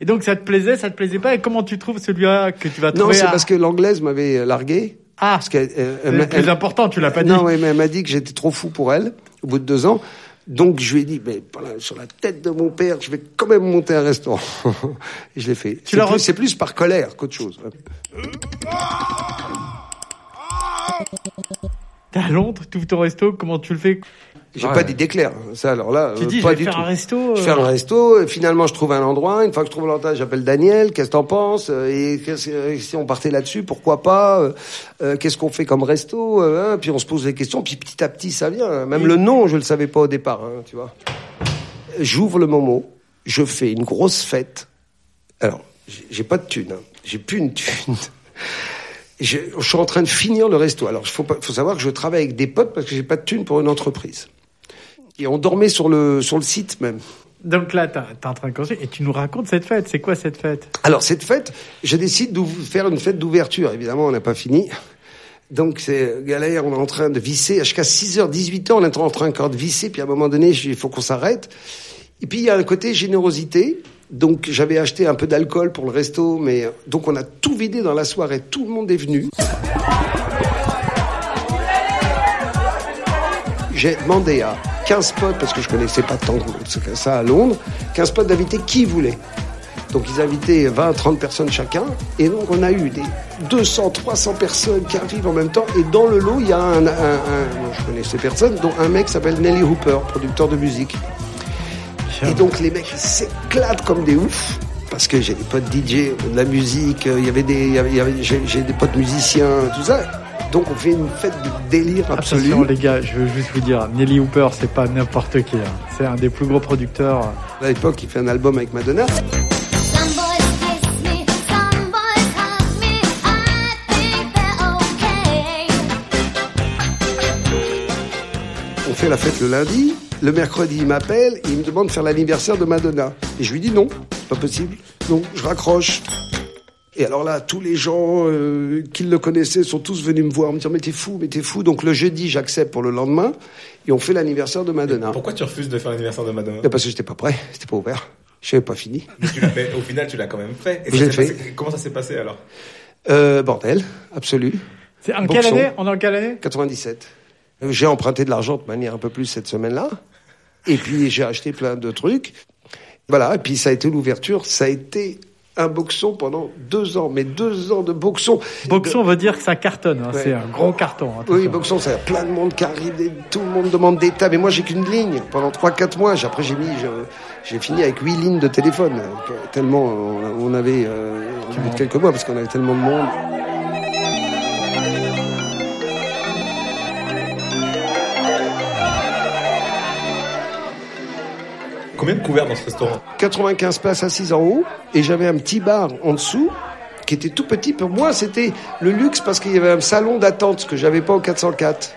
Et donc ça te plaisait, ça te plaisait pas? Et comment tu trouves celui-là que tu vas Non, trouver c'est à- parce que l'anglaise m'avait largué. Ah, parce qu'elle, euh, c'est elle plus elle- important, tu l'as pas dit. Non, mais elle m'a dit que j'étais trop fou pour elle, au bout de deux ans. Donc je lui ai dit, mais voilà, sur la tête de mon père, je vais quand même monter un restaurant. <laughs> Et je l'ai fait. C'est l'as plus, c'est plus par colère qu'autre chose. T'es à Londres, tu ouvres ton resto, comment tu le fais J'ai Ouais. pas d'idée claire. Ça, alors là, Tu euh, dis, je vais du faire tout. un resto, Je euh. fais un resto. Et finalement, je trouve un endroit. Une fois que je trouve l'endroit, j'appelle Daniel. Qu'est-ce que t'en penses Euh, Et euh, si on partait là-dessus, pourquoi pas Euh, euh, Qu'est-ce qu'on fait comme resto Euh, hein Puis on se pose des questions. Puis petit à petit, ça vient. Même le nom, je le savais pas au départ. hein, tu vois. J'ouvre le Momo. Je fais une grosse fête. Alors, j'ai- j'ai pas de thune. Hein. J'ai plus une thune. Je, je suis en train de finir le resto. Alors, il faut, faut savoir que je travaille avec des potes parce que j'ai pas de thune pour une entreprise. Et on dormait sur le, sur le site même. Donc là, t'es t'es en train de construire et tu nous racontes cette fête. C'est quoi cette fête? Alors, cette fête, je décide de faire une fête d'ouverture. Évidemment, on n'a pas fini. Donc, c'est galère, on est en train de visser. Jusqu'à 6h, 18h, on est en train encore de visser. Puis à un moment donné, il faut qu'on s'arrête. Et puis, il y a un côté générosité. Donc, j'avais acheté un peu d'alcool pour le resto. mais Donc, on a tout vidé dans la soirée. Tout le monde est venu. J'ai demandé à 15 potes, parce que je connaissais pas tant que ça à Londres, 15 potes d'inviter qui voulait. Donc ils invitaient 20, 30 personnes chacun. Et donc on a eu des 200, 300 personnes qui arrivent en même temps. Et dans le lot, il y a un, un, un- je connais ces personnes, dont un mec s'appelle Nelly Hooper, producteur de musique. Et donc les mecs ils s'éclatent comme des oufs. Parce que j'ai des potes DJ, de la musique, euh, il y avait des, j'ai j'ai des potes musiciens, tout ça. Donc on fait une fête de délire absolu. Attention les gars, je veux juste vous dire, Nelly Hooper, c'est pas n'importe qui. hein. C'est un des plus gros producteurs. À l'époque, il fait un album avec Madonna. On fait la fête le lundi. Le mercredi, il m'appelle et il me demande de faire l'anniversaire de Madonna. Et je lui dis non, pas possible. Non, je raccroche. Et alors là, tous les gens euh, qui le connaissaient sont tous venus me voir, me dire mais t'es fou, mais t'es fou. Donc le jeudi, j'accepte pour le lendemain et on fait l'anniversaire de Madonna. Pourquoi tu refuses de faire l'anniversaire de Madonna? Parce que j'étais pas prêt, c'était pas ouvert. Je n'avais pas fini. Mais tu l'as fait- Au final, tu l'as quand même fait. Et ça fait. passé- Comment ça s'est passé alors? Euh, bordel, absolu. C'est en quelle année? On est en quelle année? 97. Euh, J'ai emprunté de l'argent de manière un peu plus cette semaine-là. Et puis j'ai acheté plein de trucs. Voilà, et puis ça a été l'ouverture. Ça a été un boxon pendant deux ans. Mais deux ans de boxon. Boxon veut dire que ça cartonne. hein. Ouais. C'est un gros carton. hein, Oui, boxon, c'est plein de monde qui arrive, tout le monde demande des tas. Mais moi, j'ai qu'une ligne pendant 3-4 mois. J'ai- Après, j'ai mis, j'ai fini avec huit lignes de téléphone. euh, Tellement on on avait, euh, au bout de quelques mois, parce qu'on avait tellement de monde. Combien de couverts dans ce restaurant 95 places assises en haut et j'avais un petit bar en dessous qui était tout petit. Pour moi, c'était le luxe parce qu'il y avait un salon d'attente, ce que j'avais pas au 404.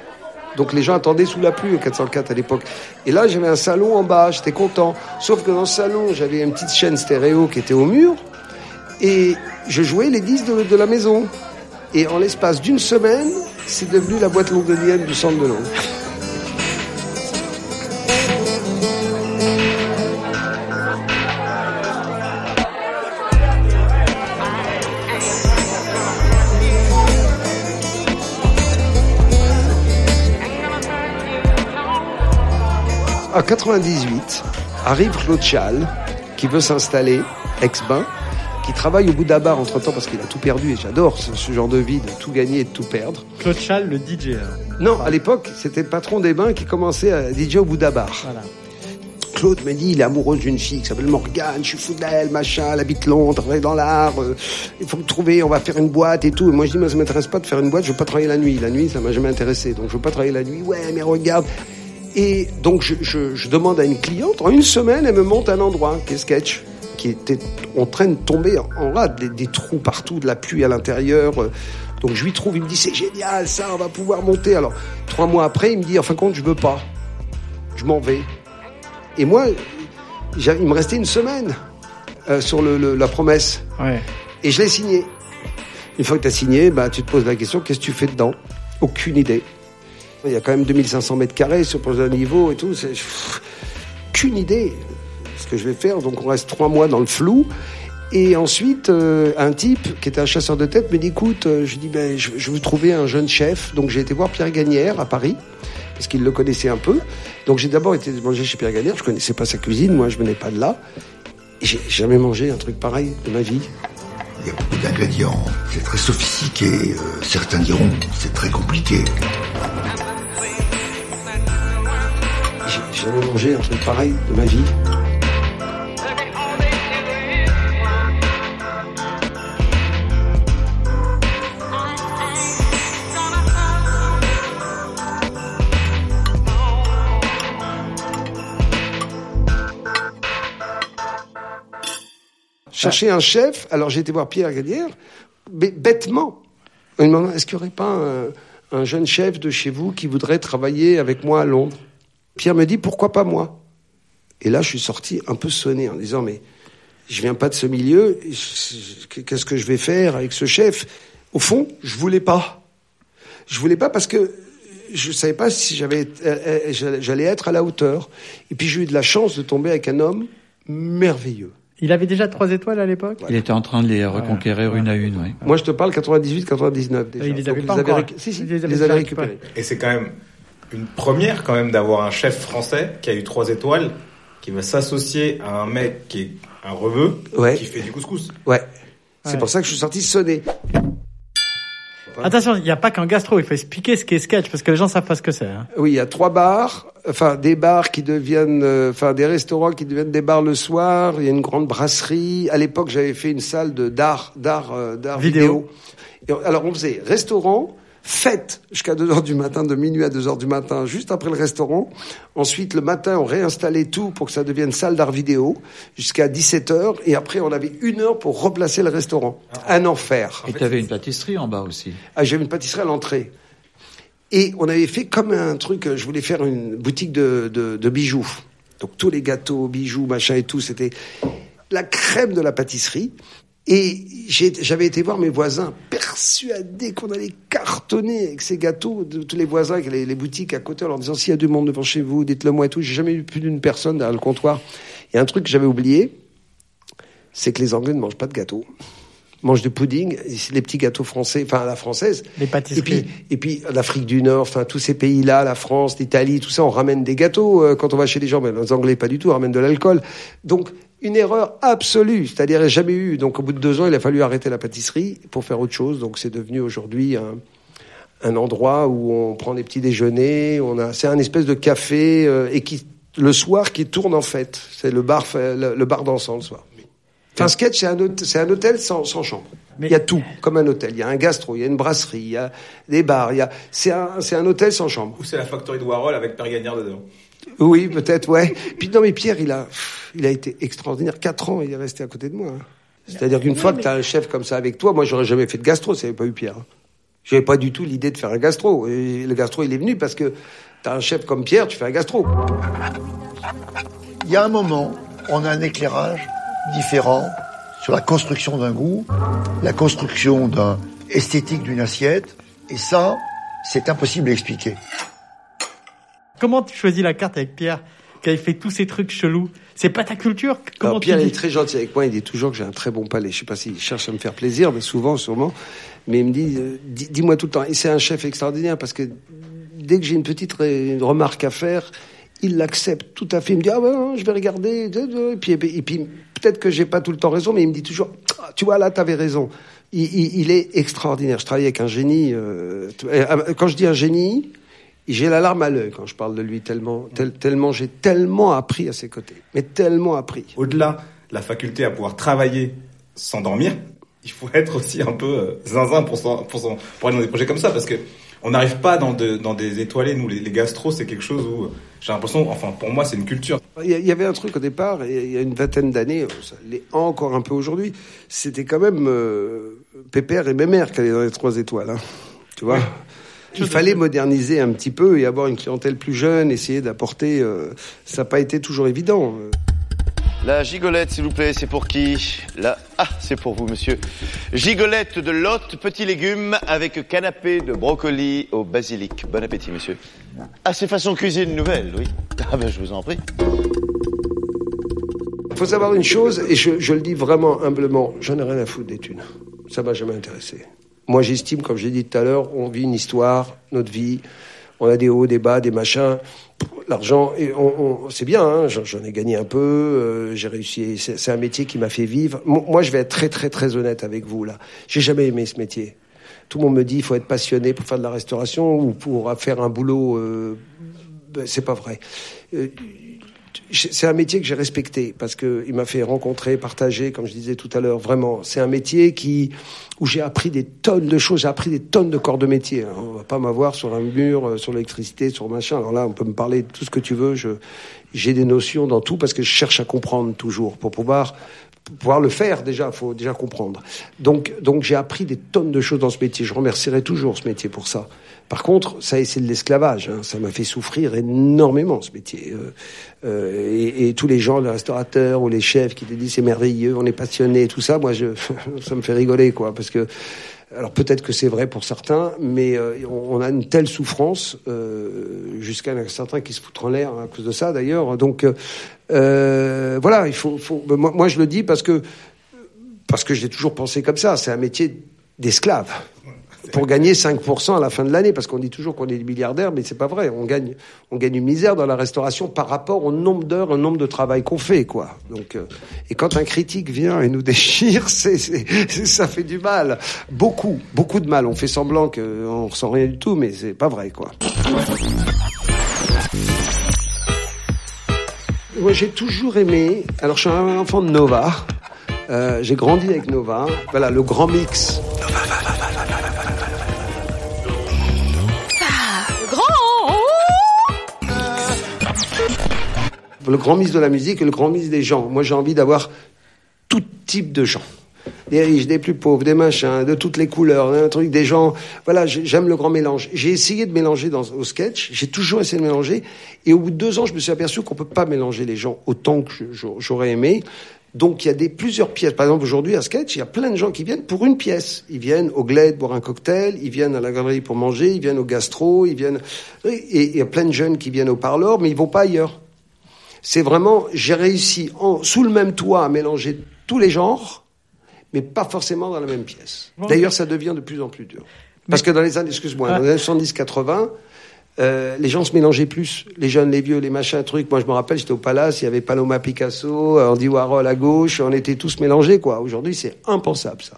Donc les gens attendaient sous la pluie au 404 à l'époque. Et là, j'avais un salon en bas, j'étais content. Sauf que dans ce salon, j'avais une petite chaîne stéréo qui était au mur et je jouais les disques de, de la maison. Et en l'espace d'une semaine, c'est devenu la boîte londonienne du centre de Londres. En 98, arrive Claude Chal, qui veut s'installer, ex-bain, qui travaille au Bouddha Bar entre-temps parce qu'il a tout perdu, et j'adore ce, ce genre de vie, de tout gagner et de tout perdre. Claude Chal, le DJ. alors. Non, à l'époque, c'était le patron des bains qui commençait à DJ au Bouddha Bar. Voilà. Claude m'a dit, il est amoureux d'une fille qui s'appelle Morgane, je suis fou d'elle, machin, elle habite Londres, travaille dans l'art, euh, il faut me trouver, on va faire une boîte et tout. Et moi je dis, moi ça m'intéresse pas de faire une boîte, je veux pas travailler la nuit. La nuit, ça m'a jamais intéressé, donc je veux pas travailler la nuit. Ouais, mais regarde. Et donc je, je, je demande à une cliente, en une semaine, elle me monte un endroit qui est sketch, qui était en train de tomber en rade, des, des trous partout, de la pluie à l'intérieur. euh, Donc je lui trouve, il me dit, c'est génial, ça, on va pouvoir monter. Alors, trois mois après, il me dit, en fin de compte, je veux pas. Je m'en vais. Et moi, il me restait une semaine euh, sur le, le- la promesse. Ouais. Et je l'ai signé. Une fois que tu as signé, bah, tu te poses la question, qu'est-ce que tu fais dedans? Aucune idée. Il y a quand même 2500 mètres carrés sur un niveau et tout. C'est qu'une idée ce que je vais faire. Donc on reste trois mois dans le flou. Et ensuite, euh, un type qui était un chasseur de tête me dit écoute, euh, je dis ben je, je veux trouver un jeune chef. Donc j'ai été voir Pierre Gagnère à Paris parce qu'il le connaissait un peu. Donc j'ai d'abord été manger chez Pierre Gagnère. Je connaissais pas sa cuisine, moi je venais pas de là. J'ai jamais mangé un truc pareil de ma vie. Il y a beaucoup d'ingrédients, c'est très sophistiqué. euh, certains diront c'est très compliqué. J'ai jamais mangé un truc pareil de ma vie. Chercher un chef, alors j'ai été voir Pierre mais bêtement. Il me demande, est-ce qu'il n'y aurait pas un jeune chef de chez vous qui voudrait travailler avec moi à Londres? Pierre me dit, pourquoi pas moi? Et là, je suis sorti un peu sonné en disant, mais je viens pas de ce milieu, qu'est-ce que je vais faire avec ce chef? Au fond, je voulais pas. Je voulais pas parce que je savais pas si j'avais, euh, euh, j'allais être à la hauteur. Et puis j'ai eu de la chance de tomber avec un homme merveilleux. Il avait déjà trois étoiles à l'époque? Il était en train de les reconquérir une à une, oui. Moi, je te parle 98, 99 déjà. Il les Donc, avait pas avait encore. récu- Si, si, Il il les les avait avait, déjà récupérés. Et c'est quand même une première quand même d'avoir un chef français qui a eu trois étoiles, qui va s'associer à un mec qui est un rebeu, Ouais. qui fait du couscous. Ouais. C'est Ouais. pour ça que je suis sorti sonné. Attention, il n'y a pas qu'un gastro, il faut expliquer ce qu'est sketch, parce que les gens savent pas ce que c'est. hein. Oui, il y a trois bars, enfin des bars qui deviennent, euh, enfin des restaurants qui deviennent des bars le soir. Il y a une grande brasserie. À l'époque, j'avais fait une salle de d'art, d'art, euh, d'art Vidéo. vidéo. Et alors on faisait restaurant, fête jusqu'à 2 heures du matin, de minuit à 2 heures du matin, juste après le restaurant. Ensuite, le matin, on réinstallait tout pour que ça devienne salle d'art vidéo jusqu'à 17 heures. Et après, on avait une heure pour replacer le restaurant. Un enfer. Et tu avais une pâtisserie en bas aussi. Ah, j'avais une pâtisserie à l'entrée. Et on avait fait comme un truc, je voulais faire une boutique de, de, de bijoux. Donc tous les gâteaux, bijoux, machin et tout, c'était la crème de la pâtisserie. Et j'avais été voir mes voisins persuadés qu'on allait cartonner avec ces gâteaux, de, tous les voisins, avec les, les boutiques à côté, en leur disant s'il y a du monde devant chez vous, dites-le moi et tout. J'ai jamais eu plus d'une personne derrière le comptoir. Il y a un truc que j'avais oublié, c'est que les Anglais ne mangent pas de gâteaux. Ils mangent du pudding, et les petits gâteaux français, enfin à la française. Les pâtisseries. Et puis, et puis l'Afrique du Nord, enfin tous ces pays-là, la France, l'Italie, tout ça, on ramène des gâteaux euh, quand on va chez les gens. Mais les Anglais pas du tout, on ramène de l'alcool. Donc une erreur absolue, c'est-à-dire jamais eu. Donc au bout de deux ans, il a fallu arrêter la pâtisserie pour faire autre chose. Donc c'est devenu aujourd'hui un, un endroit où on prend des petits déjeuners. On a, c'est un espèce de café euh, et qui le soir qui tourne en fait. C'est le bar, le, le bar dansant le soir. Enfin, sketch, c'est un, c'est un hôtel sans, sans chambre. Il y a tout, comme un hôtel. Il y a un gastro, il y a une brasserie, il y a des bars, il y a, c'est un, c'est un hôtel sans chambre. Ou c'est la factory de Warhol avec Père Gagnard dedans. Oui, peut-être, ouais. Puis non, mais Pierre, il a, il a été extraordinaire. Quatre ans, il est resté à côté de moi. hein. C'est-à-dire qu'une fois que tu as un chef comme ça avec toi, moi, j'aurais jamais fait de gastro s'il n'y avait pas eu Pierre. hein. J'avais pas du tout l'idée de faire un gastro. Et le gastro, il est venu parce que t'as un chef comme Pierre, tu fais un gastro. Il y a un moment, on a un éclairage différent sur la construction d'un goût, la construction d'un esthétique d'une assiette, et ça, c'est impossible à expliquer. Comment tu choisis la carte avec Pierre, qui fait tous ces trucs chelous? C'est pas ta culture? Comment Alors, tu Pierre dis est très gentil avec moi. Il dit toujours que j'ai un très bon palais. Je sais pas s'il cherche à me faire plaisir, mais souvent, sûrement. Mais il me dit, euh, dis- dis-moi tout le temps. Et c'est un chef extraordinaire parce que dès que j'ai une petite remarque à faire, il l'accepte tout à fait. Il me dit, ah ben, je vais regarder. Et puis, et puis peut-être que j'ai pas tout le temps raison, mais il me dit toujours, Ah, tu vois, là, t'avais raison. Il, est extraordinaire. Je travaille avec un génie. euh, euh, quand je dis un génie, j'ai la larme à l'œil quand je parle de lui tellement, tel- tellement j'ai tellement appris à ses côtés, mais tellement appris. Au-delà de la faculté à pouvoir travailler sans dormir, il faut être aussi un peu euh, zinzin pour, pour, aller dans des projets comme ça, parce que on n'arrive pas dans, dans des étoilés. Nous, les, gastros, c'est quelque chose où j'ai l'impression, enfin pour moi, c'est une culture. Il y, avait un truc au départ, il y a une vingtaine d'années, ça l'est encore un peu aujourd'hui, c'était quand même euh, Pépère et Mémère qui allaient dans les trois étoiles. hein. Tu vois? Il fallait moderniser un petit peu et avoir une clientèle plus jeune, essayer d'apporter... euh, ça n'a pas été toujours évident. La gigolette, s'il vous plaît, c'est pour qui. Ah, c'est pour vous, monsieur. Gigolette de Lot, petits légumes avec canapé de brocoli au basilic. Bon appétit, monsieur. Ah, c'est façon cuisine nouvelle, oui. <laughs> Ah ben, je vous en prie. Il faut savoir une chose, et je, je le dis vraiment humblement, j'en ai rien à foutre des thunes. Ça m'a jamais intéressé. Moi, j'estime, comme j'ai dit tout à l'heure, on vit une histoire, notre vie, on a des hauts, des bas, des machins. L'argent, on, on- c'est bien, hein, j'en ai gagné un peu, euh, j'ai réussi, c'est un métier qui m'a fait vivre. Mo- Moi, je vais être très, très, très honnête avec vous, là. J'ai jamais aimé ce métier. Tout le monde me dit, il faut être passionné pour faire de la restauration ou pour faire un boulot. Euh, ben, c'est pas vrai. Euh, c'est un métier que j'ai respecté parce que il m'a fait rencontrer, partager, comme je disais tout à l'heure. Vraiment, c'est un métier qui où j'ai appris des tonnes de choses. J'ai appris des tonnes de corps de métier. hein. On va pas m'avoir sur un mur, euh, sur l'électricité, sur machin. Alors là, on peut me parler de tout ce que tu veux. Je j'ai des notions dans tout parce que je cherche à comprendre toujours pour pouvoir pour pouvoir le faire déjà, faut déjà comprendre. Donc, donc j'ai appris des tonnes de choses dans ce métier. Je remercierai toujours ce métier pour ça. Par contre, ça c'est de l'esclavage. hein. Ça m'a fait souffrir énormément ce métier. Euh, euh, et, tous les gens, les restaurateurs ou les chefs qui te disent c'est merveilleux, on est passionné, tout ça, moi, je, <laughs> ça me fait rigoler, quoi, parce que alors peut-être que c'est vrai pour certains, mais euh, on, a une telle souffrance jusqu'à certains qui se foutent en l'air à cause de ça d'ailleurs. Donc voilà, il faut, faut moi, moi, je le dis parce que parce que j'ai toujours pensé comme ça. C'est un métier d'esclave. Pour gagner 5% à la fin de l'année, parce qu'on dit toujours qu'on est des milliardaires, mais c'est pas vrai. On gagne, on gagne une misère dans la restauration par rapport au nombre d'heures, au nombre de travail qu'on fait, quoi. Donc, euh, et quand un critique vient et nous <laughs> déchire, c'est, ça fait du mal, beaucoup, beaucoup de mal. On fait semblant qu'on ressent rien du tout, mais c'est pas vrai, quoi. Moi, j'ai toujours aimé. Alors, je suis un enfant de Nova. Euh, j'ai grandi avec Nova. Voilà, le grand mix. Le grand mix de la musique et le grand mix des gens. Moi, j'ai envie d'avoir tout type de gens. Des riches, des plus pauvres, des machins, de toutes les couleurs, un truc, des gens. Voilà, j'ai- j'aime le grand mélange. J'ai essayé de mélanger au sketch. J'ai toujours essayé de mélanger. Et au bout de deux ans, je me suis aperçu qu'on peut pas mélanger les gens autant que j'aurais aimé. Donc il y a des plusieurs pièces. Par exemple, aujourd'hui à sketch, il y a plein de gens qui viennent pour une pièce. Ils viennent au Glade boire un cocktail, ils viennent à la galerie pour manger, ils viennent au gastro, ils viennent. Et il y a plein de jeunes qui viennent au parleur, mais ils vont pas ailleurs. C'est vraiment, j'ai réussi en, sous le même toit à mélanger tous les genres, mais pas forcément dans la même pièce. D'ailleurs, ça devient de plus en plus dur. Parce que dans les années, excuse-moi, dans les années 70-80, euh, les gens se mélangeaient plus. Les jeunes, les vieux, les machins, trucs. Moi, je me rappelle, j'étais au Palace, il y avait Paloma Picasso, Andy Warhol à gauche, on était tous mélangés, quoi. Aujourd'hui, c'est impensable, ça.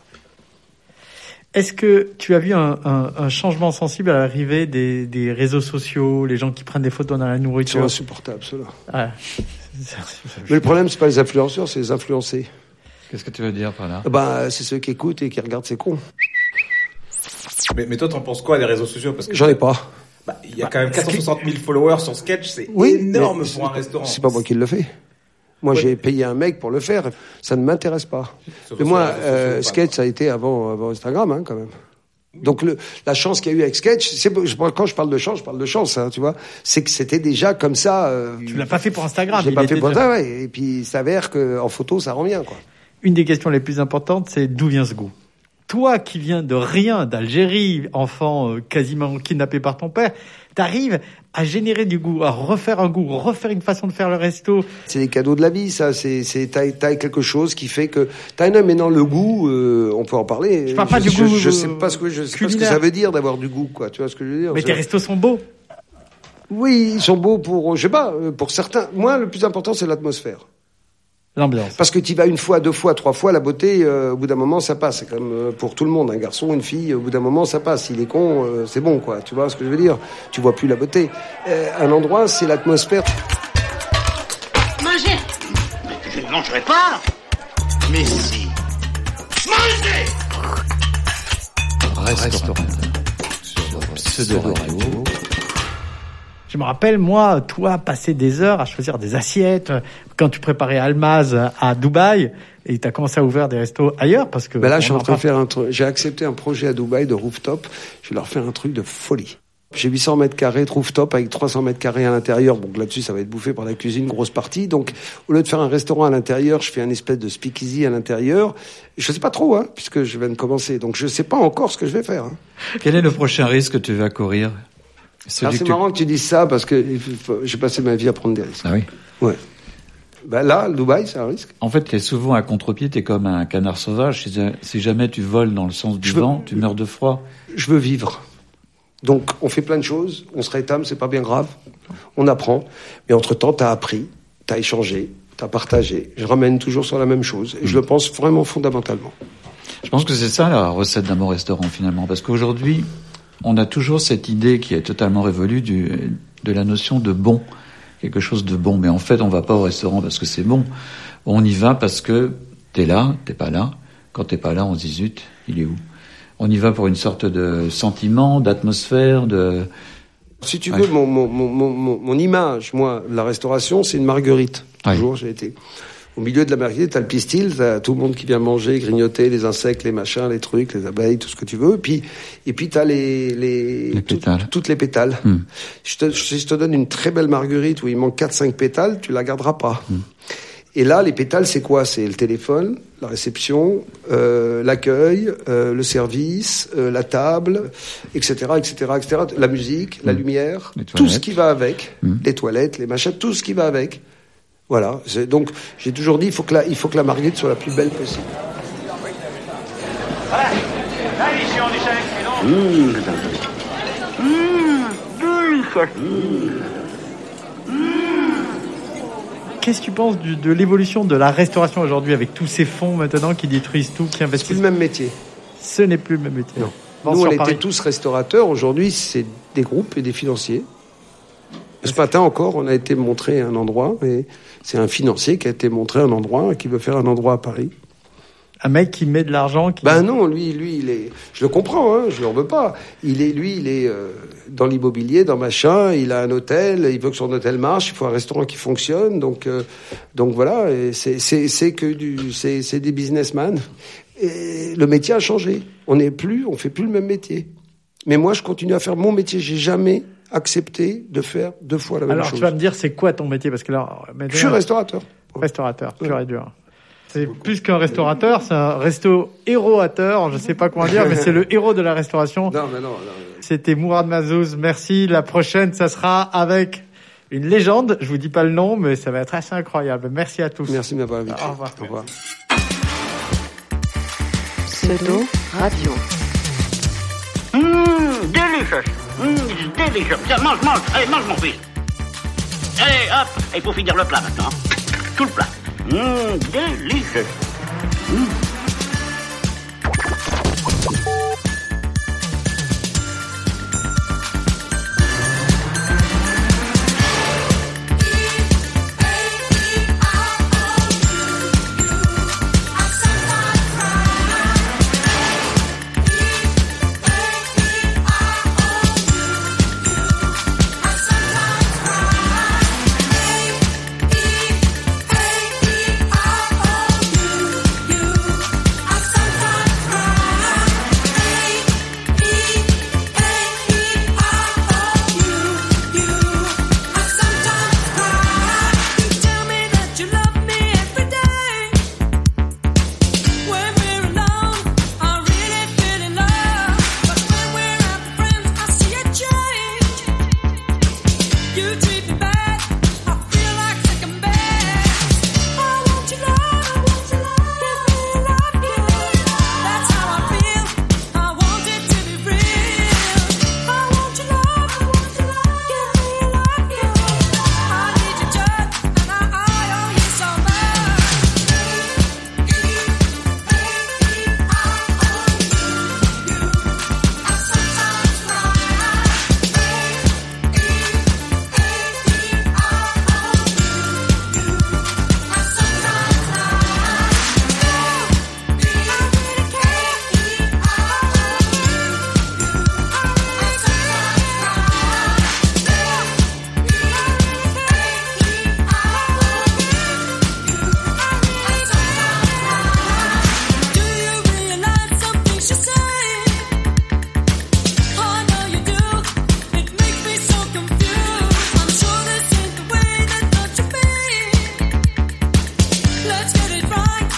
Est-ce que tu as vu un, un- un changement sensible à l'arrivée des, des réseaux sociaux, les gens qui prennent des photos dans la C'est nourriture insupportable, cela. Ouais. Mais le problème, c'est pas les influenceurs, c'est les influencés. Qu'est-ce que tu veux dire par là? Bah, c'est ceux qui écoutent et qui regardent, c'est con. Mais, mais toi, t'en penses quoi des réseaux sociaux? Parce que J'en ai pas. Bah, Il y a quand même 460 000 followers sur Sketch, c'est Oui, énorme pour un restaurant. C'est pas moi qui le fais. Moi, j'ai payé un mec pour le faire. Ça ne m'intéresse pas. Mais moi, euh, Sketch, ça a été avant, avant Instagram, hein, quand même. Donc le, la chance qu'il y a eu avec Sketch, c'est quand je parle de chance, je parle de chance, hein, tu vois. C'est que c'était déjà comme ça. Euh, Tu l'as pas fait pour Instagram. je l'ai il pas fait pour ça, ouais. Et puis il s'avère qu'en photo, ça rend bien, quoi. Une des questions les plus importantes, c'est d'où vient ce goût? Toi qui viens de rien, d'Algérie, enfant euh, quasiment kidnappé par ton père, t'arrives à générer du goût, à refaire un goût, refaire une façon de faire le resto. C'est les cadeaux de la vie, ça. C'est, t'as, quelque chose qui fait que t'as un maintenant le goût. euh, on peut en parler. Je parle pas je, du goût, Je, sais pas ce que je sais pas ce que ça veut dire d'avoir du goût, quoi. Tu vois ce que je veux dire? Mais tes restos sont beaux. Oui, ils sont beaux pour, je sais pas, euh, pour certains. Moi, le plus important, c'est l'atmosphère. L'ambiance. Parce que tu vas une fois, deux fois, trois fois, la beauté, euh, au bout d'un moment, ça passe. C'est comme euh, pour tout le monde, un garçon, une fille, au bout d'un moment, ça passe. S'il est con, euh, c'est bon, quoi. Tu vois ce que je veux dire? Tu vois plus la beauté. Euh, un endroit, c'est l'atmosphère. Mangez Je ne mangerai pas Mais si Mangez Restaurateur. Sur Pseudo Radio. Je me rappelle, moi, toi, passer des heures à choisir des assiettes. Quand tu préparais Almaz à Dubaï, et tu as commencé à ouvrir des restos ailleurs, parce que... Ben là, je suis en train de faire un truc. J'ai accepté un projet à Dubaï de rooftop. Je vais leur faire un truc de folie. J'ai 800 mètres carrés, trouve top avec 300 mètres carrés à l'intérieur. Donc là-dessus, ça va être bouffé par la cuisine, grosse partie. Donc, au lieu de faire un restaurant à l'intérieur, je fais un espèce de speakeasy à l'intérieur. Je sais pas trop, hein, puisque je viens de commencer. Donc, je sais pas encore ce que je vais faire. hein. Quel est le prochain risque que tu vas courir? Ah, c'est tu- marrant que tu dises ça parce que j'ai passé ma vie à prendre des risques. Ah oui. Ouais. Ben là, le Dubaï, c'est un risque. En fait, tu es souvent à contre-pied, tu es comme un canard sauvage. Si, jamais tu voles dans le sens du Je veux- vent, tu meurs de froid. Je veux vivre. Donc, on fait plein de choses. On se rétame, c'est pas bien grave. On apprend. Mais entre-temps, t'as appris, t'as échangé, t'as partagé. Je ramène toujours sur la même chose. Et je le pense vraiment fondamentalement. Je pense que c'est ça la recette d'un bon restaurant finalement, parce qu'aujourd'hui, on a toujours cette idée qui est totalement révolue du, de la notion de bon, quelque chose de bon. Mais en fait, on va pas au restaurant parce que c'est bon. On y va parce que t'es là, t'es pas là. Quand t'es pas là, on se dit zut, il est où? On y va pour une sorte de sentiment, d'atmosphère, de. Si tu veux, mon, mon, mon, mon, mon- mon image, moi, de la restauration, c'est une marguerite. Toujours, j'ai été. Au milieu de la marguerite, t'as le pistil, t'as tout le monde qui vient manger, grignoter, les insectes, les machins, les trucs, les abeilles, tout ce que tu veux. Et puis, et puis t'as les, les, tout- toutes les pétales. Je te, si je te donne une très belle marguerite où il manque 4-5 pétales, tu la garderas pas. Et là, les pétales, c'est quoi? C'est le téléphone, la réception, euh, l'accueil, euh, le service, euh, la table, etc., etc., etc., la musique, la lumière, tout ce qui va avec, les toilettes, les machins, tout ce qui va avec. Voilà. C'est- Donc, j'ai toujours dit, il faut que la, il faut que la marguerite soit la plus belle possible. Mmh. Qu'est-ce que tu penses du- de l'évolution de la restauration aujourd'hui avec tous ces fonds maintenant qui détruisent tout, qui investissent le même métier. Ce n'est plus le même métier. Non. Nous, on était tous restaurateurs. Aujourd'hui, c'est des groupes et des financiers. Ce matin encore, on a été montré un endroit, et c'est un financier qui a été montré un endroit, qui veut faire un endroit à Paris. Un mec qui met de l'argent. Qui... Ben non, lui, lui, il est. Je le comprends, hein, je l'en veux pas. Il est, lui, il est euh, dans l'immobilier, dans machin. Il a un hôtel, il veut que son hôtel marche. Il faut un restaurant qui fonctionne. Donc, euh, donc voilà. C'est, c'est, c'est que du, c'est, c'est des businessmen. Et le métier a changé. On n'est plus, on fait plus le même métier. Mais moi, je continue à faire mon métier. J'ai jamais accepté de faire deux fois la même Alors chose. tu vas me dire c'est quoi ton métier? Parce que là Je suis restaurateur. Restaurateur, pur et dur. C'est plus qu'un restaurateur, c'est un resto héroateur, je sais pas comment dire, mais c'est le <laughs> héros de la restauration. Non, mais non, non. C'était Mourad Mazouz, merci. La prochaine, ça sera avec une légende. Je vous dis pas le nom, mais ça va être assez incroyable. Merci à tous. Merci de m'avoir invité. Au revoir. Au revoir. Pseudo Radio. Mmh, délicieux. Mmh, délicieux. Tiens, mange, mange. Allez, mange, mon fils. Allez, hop. Il faut finir le plat maintenant. Tout le plat. Mmh, délicieux. Mmh. right.